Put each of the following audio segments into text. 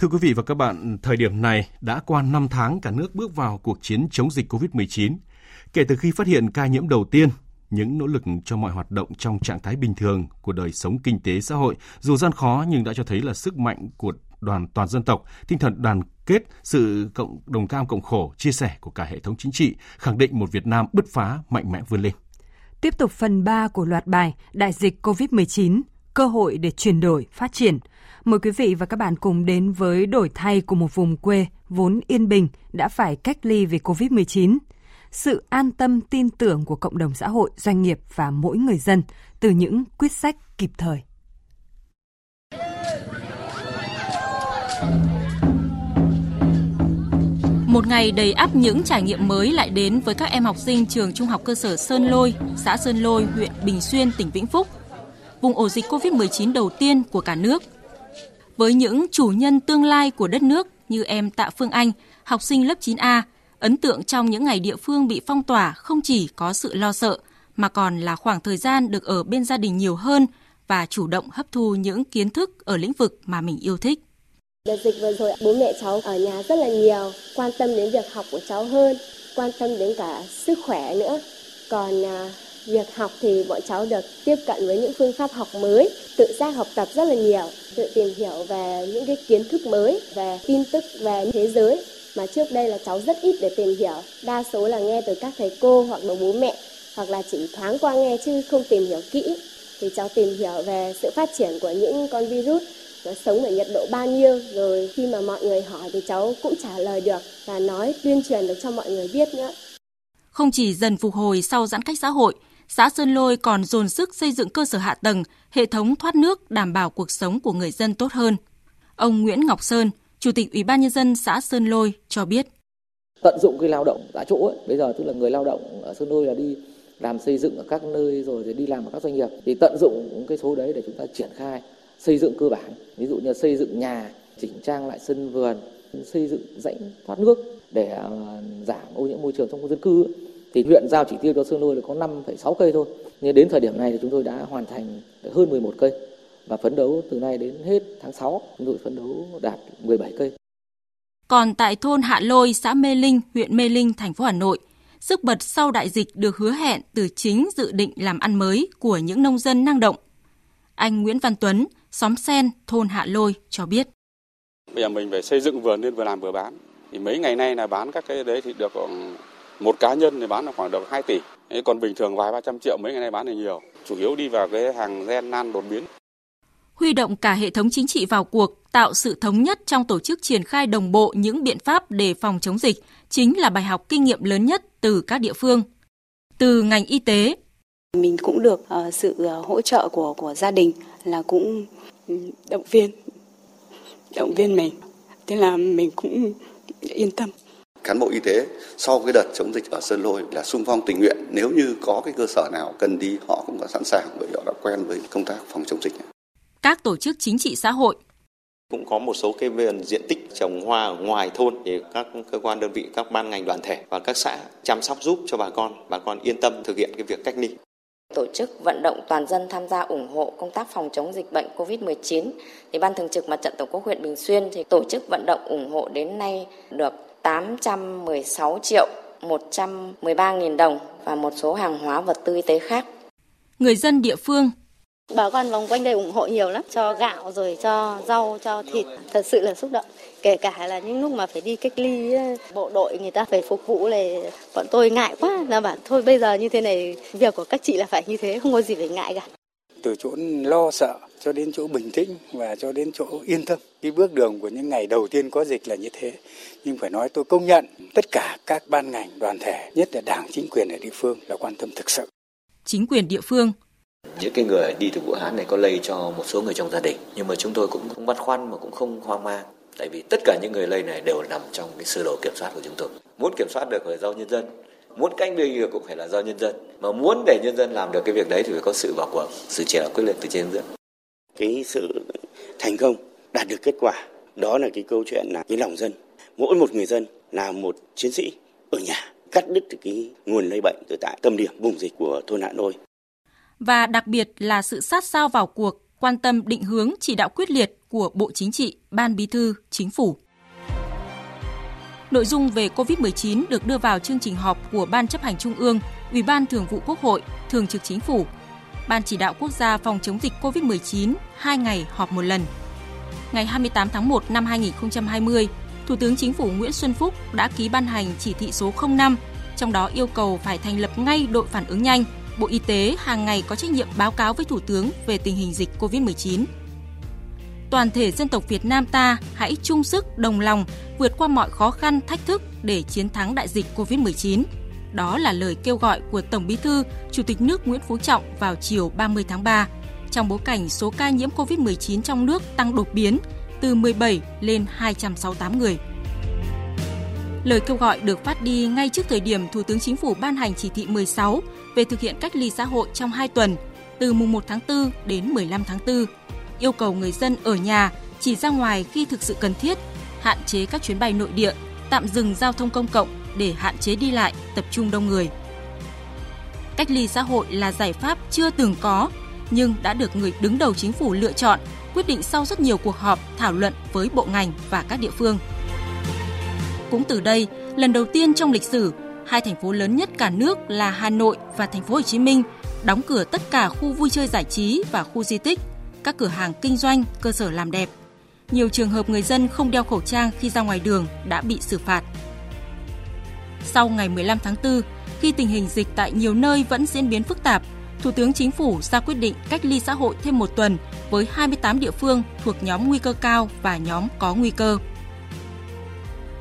Thưa quý vị và các bạn, thời điểm này đã qua 5 tháng cả nước bước vào cuộc chiến chống dịch COVID-19. Kể từ khi phát hiện ca nhiễm đầu tiên, những nỗ lực cho mọi hoạt động trong trạng thái bình thường của đời sống kinh tế xã hội dù gian khó nhưng đã cho thấy là sức mạnh của đoàn toàn dân tộc, tinh thần đoàn kết, sự cộng đồng cam cộng khổ, chia sẻ của cả hệ thống chính trị, khẳng định một Việt Nam bứt phá, mạnh mẽ vươn lên. Tiếp tục phần 3 của loạt bài Đại dịch COVID-19, cơ hội để chuyển đổi, phát triển. Mời quý vị và các bạn cùng đến với đổi thay của một vùng quê vốn yên bình đã phải cách ly vì COVID-19 sự an tâm tin tưởng của cộng đồng xã hội, doanh nghiệp và mỗi người dân từ những quyết sách kịp thời. Một ngày đầy ắp những trải nghiệm mới lại đến với các em học sinh trường Trung học cơ sở Sơn Lôi, xã Sơn Lôi, huyện Bình Xuyên, tỉnh Vĩnh Phúc. Vùng ổ dịch COVID-19 đầu tiên của cả nước. Với những chủ nhân tương lai của đất nước như em Tạ Phương Anh, học sinh lớp 9A, ấn tượng trong những ngày địa phương bị phong tỏa không chỉ có sự lo sợ, mà còn là khoảng thời gian được ở bên gia đình nhiều hơn và chủ động hấp thu những kiến thức ở lĩnh vực mà mình yêu thích. Đợt dịch vừa rồi, bố mẹ cháu ở nhà rất là nhiều, quan tâm đến việc học của cháu hơn, quan tâm đến cả sức khỏe nữa. Còn à, việc học thì bọn cháu được tiếp cận với những phương pháp học mới, tự giác học tập rất là nhiều, tự tìm hiểu về những cái kiến thức mới, về tin tức về thế giới mà trước đây là cháu rất ít để tìm hiểu. Đa số là nghe từ các thầy cô hoặc là bố mẹ, hoặc là chỉ thoáng qua nghe chứ không tìm hiểu kỹ. Thì cháu tìm hiểu về sự phát triển của những con virus nó sống ở nhiệt độ bao nhiêu rồi khi mà mọi người hỏi thì cháu cũng trả lời được và nói tuyên truyền được cho mọi người biết nữa. Không chỉ dần phục hồi sau giãn cách xã hội, xã Sơn Lôi còn dồn sức xây dựng cơ sở hạ tầng, hệ thống thoát nước đảm bảo cuộc sống của người dân tốt hơn. Ông Nguyễn Ngọc Sơn, Chủ tịch Ủy ban nhân dân xã Sơn Lôi cho biết. Tận dụng cái lao động tại chỗ ấy, bây giờ tức là người lao động ở Sơn Lôi là đi làm xây dựng ở các nơi rồi thì đi làm ở các doanh nghiệp thì tận dụng cái số đấy để chúng ta triển khai xây dựng cơ bản ví dụ như xây dựng nhà chỉnh trang lại sân vườn xây dựng rãnh thoát nước để ờ, giảm ô nhiễm môi trường trong khu dân cư thì huyện giao chỉ tiêu cho Sơn Lôi là có 5,6 cây thôi nhưng đến thời điểm này thì chúng tôi đã hoàn thành hơn 11 cây và phấn đấu từ nay đến hết tháng 6 chúng tôi phấn đấu đạt 17 cây. Còn tại thôn Hạ Lôi, xã Mê Linh, huyện Mê Linh, thành phố Hà Nội, sức bật sau đại dịch được hứa hẹn từ chính dự định làm ăn mới của những nông dân năng động. Anh Nguyễn Văn Tuấn, xóm Sen, thôn Hạ Lôi cho biết. Bây giờ mình phải xây dựng vườn nên vừa làm vừa bán. Thì mấy ngày nay là bán các cái đấy thì được một cá nhân thì bán là khoảng được 2 tỷ. Còn bình thường vài ba trăm triệu mấy ngày nay bán thì nhiều. Chủ yếu đi vào cái hàng gen nan đột biến huy động cả hệ thống chính trị vào cuộc, tạo sự thống nhất trong tổ chức triển khai đồng bộ những biện pháp để phòng chống dịch chính là bài học kinh nghiệm lớn nhất từ các địa phương. Từ ngành y tế, mình cũng được uh, sự uh, hỗ trợ của của gia đình là cũng động viên động viên mình. Thế là mình cũng yên tâm cán bộ y tế sau cái đợt chống dịch ở Sơn Lôi là sung phong tình nguyện. Nếu như có cái cơ sở nào cần đi họ cũng có sẵn sàng bởi họ đã quen với công tác phòng chống dịch. Các tổ chức chính trị xã hội. Cũng có một số cái vườn diện tích trồng hoa ở ngoài thôn thì các cơ quan đơn vị, các ban ngành đoàn thể và các xã chăm sóc giúp cho bà con, bà con yên tâm thực hiện cái việc cách ly. Tổ chức vận động toàn dân tham gia ủng hộ công tác phòng chống dịch bệnh COVID-19 thì Ban Thường trực Mặt trận Tổ quốc huyện Bình Xuyên thì tổ chức vận động ủng hộ đến nay được 816 triệu 113 nghìn đồng và một số hàng hóa vật tư y tế khác. Người dân địa phương Bà con vòng quanh đây ủng hộ nhiều lắm, cho gạo rồi cho rau, cho thịt, thật sự là xúc động. Kể cả là những lúc mà phải đi cách ly, bộ đội người ta phải phục vụ này, bọn tôi ngại quá, là bảo thôi bây giờ như thế này, việc của các chị là phải như thế, không có gì phải ngại cả. Từ chỗ lo sợ cho đến chỗ bình tĩnh và cho đến chỗ yên tâm. Cái bước đường của những ngày đầu tiên có dịch là như thế. Nhưng phải nói tôi công nhận tất cả các ban ngành, đoàn thể, nhất là đảng, chính quyền ở địa phương là quan tâm thực sự. Chính quyền địa phương. Những cái người đi từ Vũ Hán này có lây cho một số người trong gia đình. Nhưng mà chúng tôi cũng không băn khoăn mà cũng không hoang mang. Tại vì tất cả những người lây này đều nằm trong cái sơ đồ kiểm soát của chúng tôi. Muốn kiểm soát được là do nhân dân. Muốn cách ly được cũng phải là do nhân dân. Mà muốn để nhân dân làm được cái việc đấy thì phải có sự vào cuộc sự chỉ đạo quyết liệt từ trên dân cái sự thành công đạt được kết quả. Đó là cái câu chuyện là cái lòng dân. Mỗi một người dân là một chiến sĩ ở nhà cắt đứt cái nguồn lây bệnh từ tại tâm điểm vùng dịch của thôn Hạ Nôi. Và đặc biệt là sự sát sao vào cuộc, quan tâm định hướng chỉ đạo quyết liệt của Bộ Chính trị, Ban Bí thư, Chính phủ. Nội dung về COVID-19 được đưa vào chương trình họp của Ban chấp hành Trung ương, Ủy ban Thường vụ Quốc hội, Thường trực Chính phủ, Ban chỉ đạo quốc gia phòng chống dịch COVID-19 hai ngày họp một lần. Ngày 28 tháng 1 năm 2020, Thủ tướng Chính phủ Nguyễn Xuân Phúc đã ký ban hành chỉ thị số 05, trong đó yêu cầu phải thành lập ngay đội phản ứng nhanh. Bộ Y tế hàng ngày có trách nhiệm báo cáo với Thủ tướng về tình hình dịch COVID-19 toàn thể dân tộc Việt Nam ta hãy chung sức đồng lòng vượt qua mọi khó khăn, thách thức để chiến thắng đại dịch COVID-19. Đó là lời kêu gọi của Tổng Bí thư, Chủ tịch nước Nguyễn Phú Trọng vào chiều 30 tháng 3 trong bối cảnh số ca nhiễm COVID-19 trong nước tăng đột biến từ 17 lên 268 người. Lời kêu gọi được phát đi ngay trước thời điểm Thủ tướng Chính phủ ban hành chỉ thị 16 về thực hiện cách ly xã hội trong 2 tuần, từ mùng 1 tháng 4 đến 15 tháng 4 yêu cầu người dân ở nhà chỉ ra ngoài khi thực sự cần thiết, hạn chế các chuyến bay nội địa, tạm dừng giao thông công cộng để hạn chế đi lại, tập trung đông người. Cách ly xã hội là giải pháp chưa từng có, nhưng đã được người đứng đầu chính phủ lựa chọn, quyết định sau rất nhiều cuộc họp thảo luận với bộ ngành và các địa phương. Cũng từ đây, lần đầu tiên trong lịch sử, hai thành phố lớn nhất cả nước là Hà Nội và thành phố Hồ Chí Minh đóng cửa tất cả khu vui chơi giải trí và khu di tích các cửa hàng kinh doanh, cơ sở làm đẹp. Nhiều trường hợp người dân không đeo khẩu trang khi ra ngoài đường đã bị xử phạt. Sau ngày 15 tháng 4, khi tình hình dịch tại nhiều nơi vẫn diễn biến phức tạp, Thủ tướng Chính phủ ra quyết định cách ly xã hội thêm một tuần với 28 địa phương thuộc nhóm nguy cơ cao và nhóm có nguy cơ.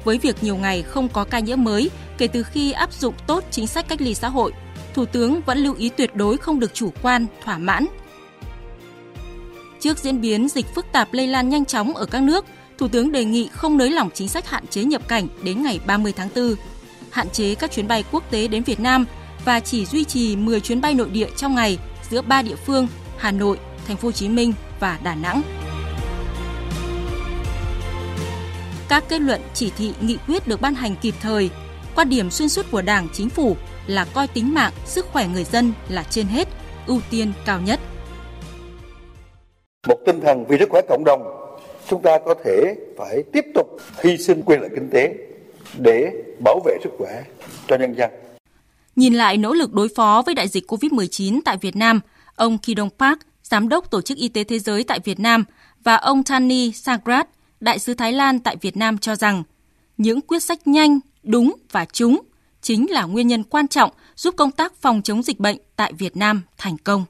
Với việc nhiều ngày không có ca nhiễm mới kể từ khi áp dụng tốt chính sách cách ly xã hội, Thủ tướng vẫn lưu ý tuyệt đối không được chủ quan, thỏa mãn Trước diễn biến dịch phức tạp lây lan nhanh chóng ở các nước, Thủ tướng đề nghị không nới lỏng chính sách hạn chế nhập cảnh đến ngày 30 tháng 4, hạn chế các chuyến bay quốc tế đến Việt Nam và chỉ duy trì 10 chuyến bay nội địa trong ngày giữa ba địa phương Hà Nội, Thành phố Hồ Chí Minh và Đà Nẵng. Các kết luận chỉ thị nghị quyết được ban hành kịp thời, quan điểm xuyên suốt của Đảng, Chính phủ là coi tính mạng, sức khỏe người dân là trên hết, ưu tiên cao nhất một tinh thần vì sức khỏe cộng đồng chúng ta có thể phải tiếp tục hy sinh quyền lợi kinh tế để bảo vệ sức khỏe cho nhân dân. Nhìn lại nỗ lực đối phó với đại dịch COVID-19 tại Việt Nam, ông Kidong Park, Giám đốc Tổ chức Y tế Thế giới tại Việt Nam và ông Tani Sagrat, Đại sứ Thái Lan tại Việt Nam cho rằng những quyết sách nhanh, đúng và trúng chính là nguyên nhân quan trọng giúp công tác phòng chống dịch bệnh tại Việt Nam thành công.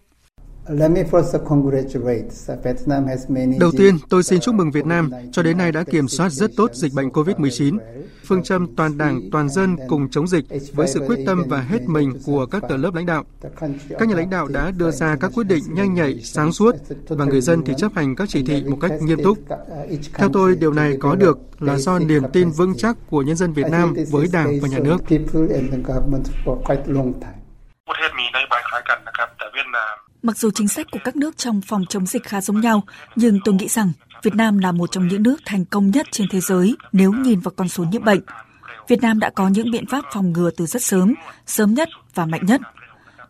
Đầu tiên, tôi xin chúc mừng Việt Nam cho đến nay đã kiểm soát rất tốt dịch bệnh COVID-19. Phương châm toàn đảng, toàn dân cùng chống dịch với sự quyết tâm và hết mình của các tầng lớp lãnh đạo. Các nhà lãnh đạo đã đưa ra các quyết định nhanh nhạy, sáng suốt và người dân thì chấp hành các chỉ thị một cách nghiêm túc. Theo tôi, điều này có được là do niềm tin vững chắc của nhân dân Việt Nam với Đảng và Nhà nước. ประเทศมีนโยบายคล้ายกันนะครับแต่เวียดนาม Mặc dù chính sách của các nước trong phòng chống dịch khá giống nhau, nhưng tôi nghĩ rằng Việt Nam là một trong những nước thành công nhất trên thế giới nếu nhìn vào con số nhiễm bệnh. Việt Nam đã có những biện pháp phòng ngừa từ rất sớm, sớm nhất và mạnh nhất.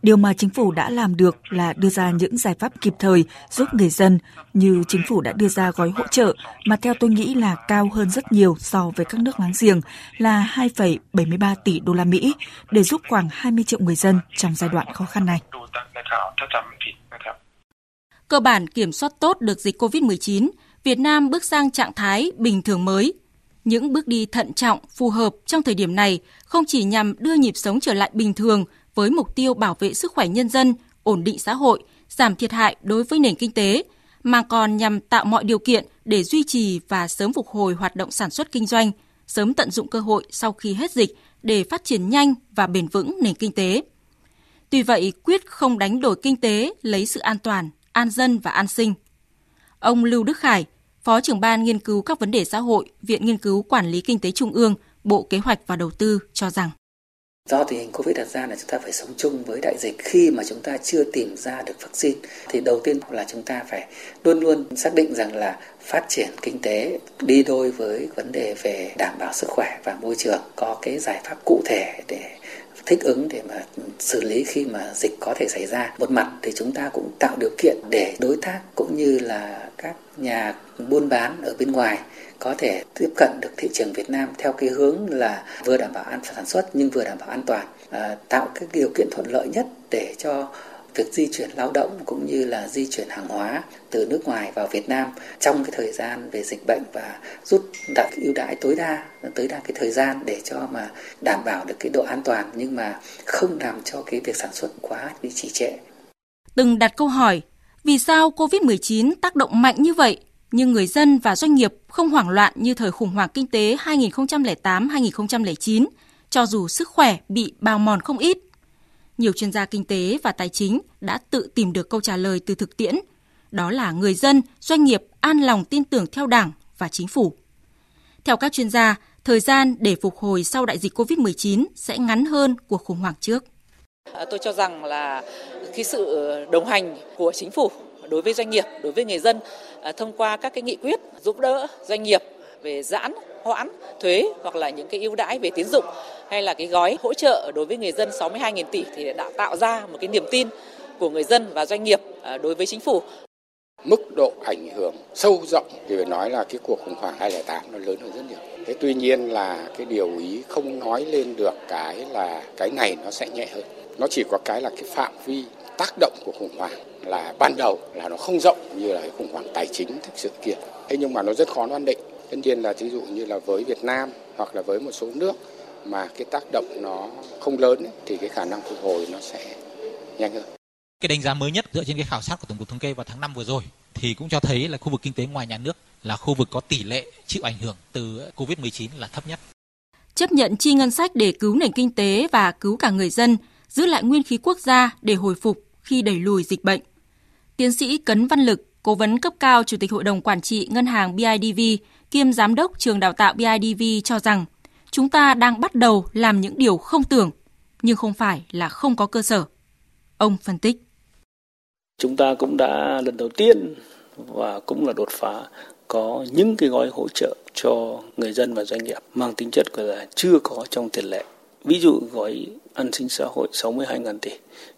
Điều mà chính phủ đã làm được là đưa ra những giải pháp kịp thời giúp người dân như chính phủ đã đưa ra gói hỗ trợ mà theo tôi nghĩ là cao hơn rất nhiều so với các nước láng giềng là 2,73 tỷ đô la Mỹ để giúp khoảng 20 triệu người dân trong giai đoạn khó khăn này. Cơ bản kiểm soát tốt được dịch COVID-19, Việt Nam bước sang trạng thái bình thường mới. Những bước đi thận trọng, phù hợp trong thời điểm này không chỉ nhằm đưa nhịp sống trở lại bình thường với mục tiêu bảo vệ sức khỏe nhân dân, ổn định xã hội, giảm thiệt hại đối với nền kinh tế, mà còn nhằm tạo mọi điều kiện để duy trì và sớm phục hồi hoạt động sản xuất kinh doanh, sớm tận dụng cơ hội sau khi hết dịch để phát triển nhanh và bền vững nền kinh tế. Tuy vậy, quyết không đánh đổi kinh tế lấy sự an toàn, an dân và an sinh. Ông Lưu Đức Khải, Phó trưởng ban nghiên cứu các vấn đề xã hội, Viện Nghiên cứu Quản lý Kinh tế Trung ương, Bộ Kế hoạch và Đầu tư cho rằng Do tình hình Covid đặt ra là chúng ta phải sống chung với đại dịch khi mà chúng ta chưa tìm ra được vaccine, thì đầu tiên là chúng ta phải luôn luôn xác định rằng là phát triển kinh tế đi đôi với vấn đề về đảm bảo sức khỏe và môi trường có cái giải pháp cụ thể để thích ứng để mà xử lý khi mà dịch có thể xảy ra. Một mặt thì chúng ta cũng tạo điều kiện để đối tác cũng như là các nhà buôn bán ở bên ngoài có thể tiếp cận được thị trường Việt Nam theo cái hướng là vừa đảm bảo an sản xuất nhưng vừa đảm bảo an toàn, à, tạo các điều kiện thuận lợi nhất để cho việc di chuyển lao động cũng như là di chuyển hàng hóa từ nước ngoài vào Việt Nam trong cái thời gian về dịch bệnh và rút đặt ưu đãi tối đa tối đa cái thời gian để cho mà đảm bảo được cái độ an toàn nhưng mà không làm cho cái việc sản xuất quá bị trì trệ. Từng đặt câu hỏi vì sao COVID-19 tác động mạnh như vậy nhưng người dân và doanh nghiệp không hoảng loạn như thời khủng hoảng kinh tế 2008-2009, cho dù sức khỏe bị bào mòn không ít. Nhiều chuyên gia kinh tế và tài chính đã tự tìm được câu trả lời từ thực tiễn, đó là người dân, doanh nghiệp an lòng tin tưởng theo Đảng và chính phủ. Theo các chuyên gia, thời gian để phục hồi sau đại dịch COVID-19 sẽ ngắn hơn cuộc khủng hoảng trước. À, tôi cho rằng là cái sự đồng hành của chính phủ đối với doanh nghiệp, đối với người dân à, thông qua các cái nghị quyết giúp đỡ doanh nghiệp về giãn hoãn thuế hoặc là những cái ưu đãi về tín dụng hay là cái gói hỗ trợ đối với người dân 62.000 tỷ thì đã tạo ra một cái niềm tin của người dân và doanh nghiệp à, đối với chính phủ. Mức độ ảnh hưởng sâu rộng thì phải nói là cái cuộc khủng hoảng 2008 nó lớn hơn rất nhiều. Thế tuy nhiên là cái điều ý không nói lên được cái là cái này nó sẽ nhẹ hơn. Nó chỉ có cái là cái phạm vi tác động của khủng hoảng là ban đầu là nó không rộng như là cái khủng hoảng tài chính thực sự kia. Thế nhưng mà nó rất khó đoán định. Tất nhiên là ví dụ như là với Việt Nam hoặc là với một số nước mà cái tác động nó không lớn ấy, thì cái khả năng phục hồi nó sẽ nhanh hơn. Cái đánh giá mới nhất dựa trên cái khảo sát của Tổng cục Thống kê vào tháng 5 vừa rồi thì cũng cho thấy là khu vực kinh tế ngoài nhà nước là khu vực có tỷ lệ chịu ảnh hưởng từ Covid-19 là thấp nhất. Chấp nhận chi ngân sách để cứu nền kinh tế và cứu cả người dân, giữ lại nguyên khí quốc gia để hồi phục khi đẩy lùi dịch bệnh. Tiến sĩ Cấn Văn Lực, cố vấn cấp cao Chủ tịch Hội đồng Quản trị Ngân hàng BIDV, kiêm giám đốc trường đào tạo BIDV cho rằng chúng ta đang bắt đầu làm những điều không tưởng, nhưng không phải là không có cơ sở. Ông phân tích. Chúng ta cũng đã lần đầu tiên và cũng là đột phá có những cái gói hỗ trợ cho người dân và doanh nghiệp mang tính chất gọi là chưa có trong tiền lệ. Ví dụ gói an sinh xã hội 62.000 tỷ.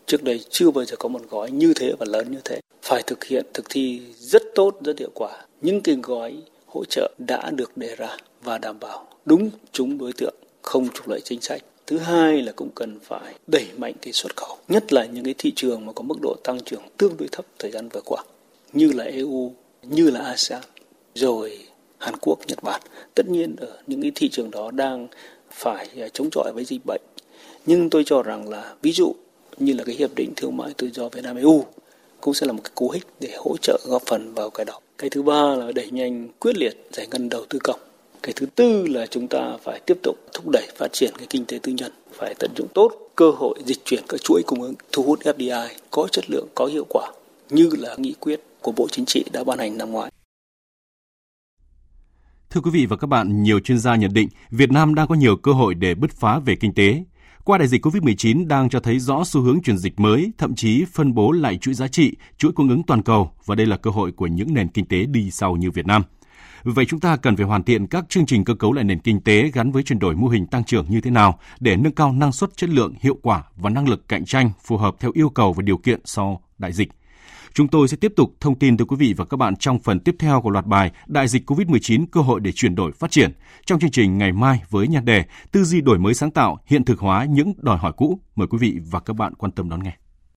Trước đây chưa bao giờ có một gói như thế và lớn như thế. Phải thực hiện thực thi rất tốt, rất hiệu quả. Những cái gói hỗ trợ đã được đề ra và đảm bảo đúng chúng đối tượng, không trục lợi chính sách. Thứ hai là cũng cần phải đẩy mạnh cái xuất khẩu, nhất là những cái thị trường mà có mức độ tăng trưởng tương đối thấp thời gian vừa qua, như là EU, như là ASEAN, rồi Hàn Quốc, Nhật Bản. Tất nhiên ở những cái thị trường đó đang phải à, chống chọi với dịch bệnh. Nhưng tôi cho rằng là ví dụ như là cái hiệp định thương mại tự do Việt Nam EU cũng sẽ là một cái cú hích để hỗ trợ góp phần vào cái đó. Cái thứ ba là đẩy nhanh quyết liệt giải ngân đầu tư công. Cái thứ tư là chúng ta phải tiếp tục thúc đẩy phát triển cái kinh tế tư nhân, phải tận dụng tốt cơ hội dịch chuyển các chuỗi cung ứng thu hút FDI có chất lượng, có hiệu quả như là nghị quyết của Bộ Chính trị đã ban hành năm ngoái. Thưa quý vị và các bạn, nhiều chuyên gia nhận định Việt Nam đang có nhiều cơ hội để bứt phá về kinh tế. Qua đại dịch COVID-19 đang cho thấy rõ xu hướng chuyển dịch mới, thậm chí phân bố lại chuỗi giá trị, chuỗi cung ứng toàn cầu và đây là cơ hội của những nền kinh tế đi sau như Việt Nam. Vậy chúng ta cần phải hoàn thiện các chương trình cơ cấu lại nền kinh tế gắn với chuyển đổi mô hình tăng trưởng như thế nào để nâng cao năng suất, chất lượng, hiệu quả và năng lực cạnh tranh phù hợp theo yêu cầu và điều kiện sau đại dịch. Chúng tôi sẽ tiếp tục thông tin tới quý vị và các bạn trong phần tiếp theo của loạt bài Đại dịch COVID-19 cơ hội để chuyển đổi phát triển trong chương trình ngày mai với nhan đề Tư duy đổi mới sáng tạo, hiện thực hóa những đòi hỏi cũ. Mời quý vị và các bạn quan tâm đón nghe.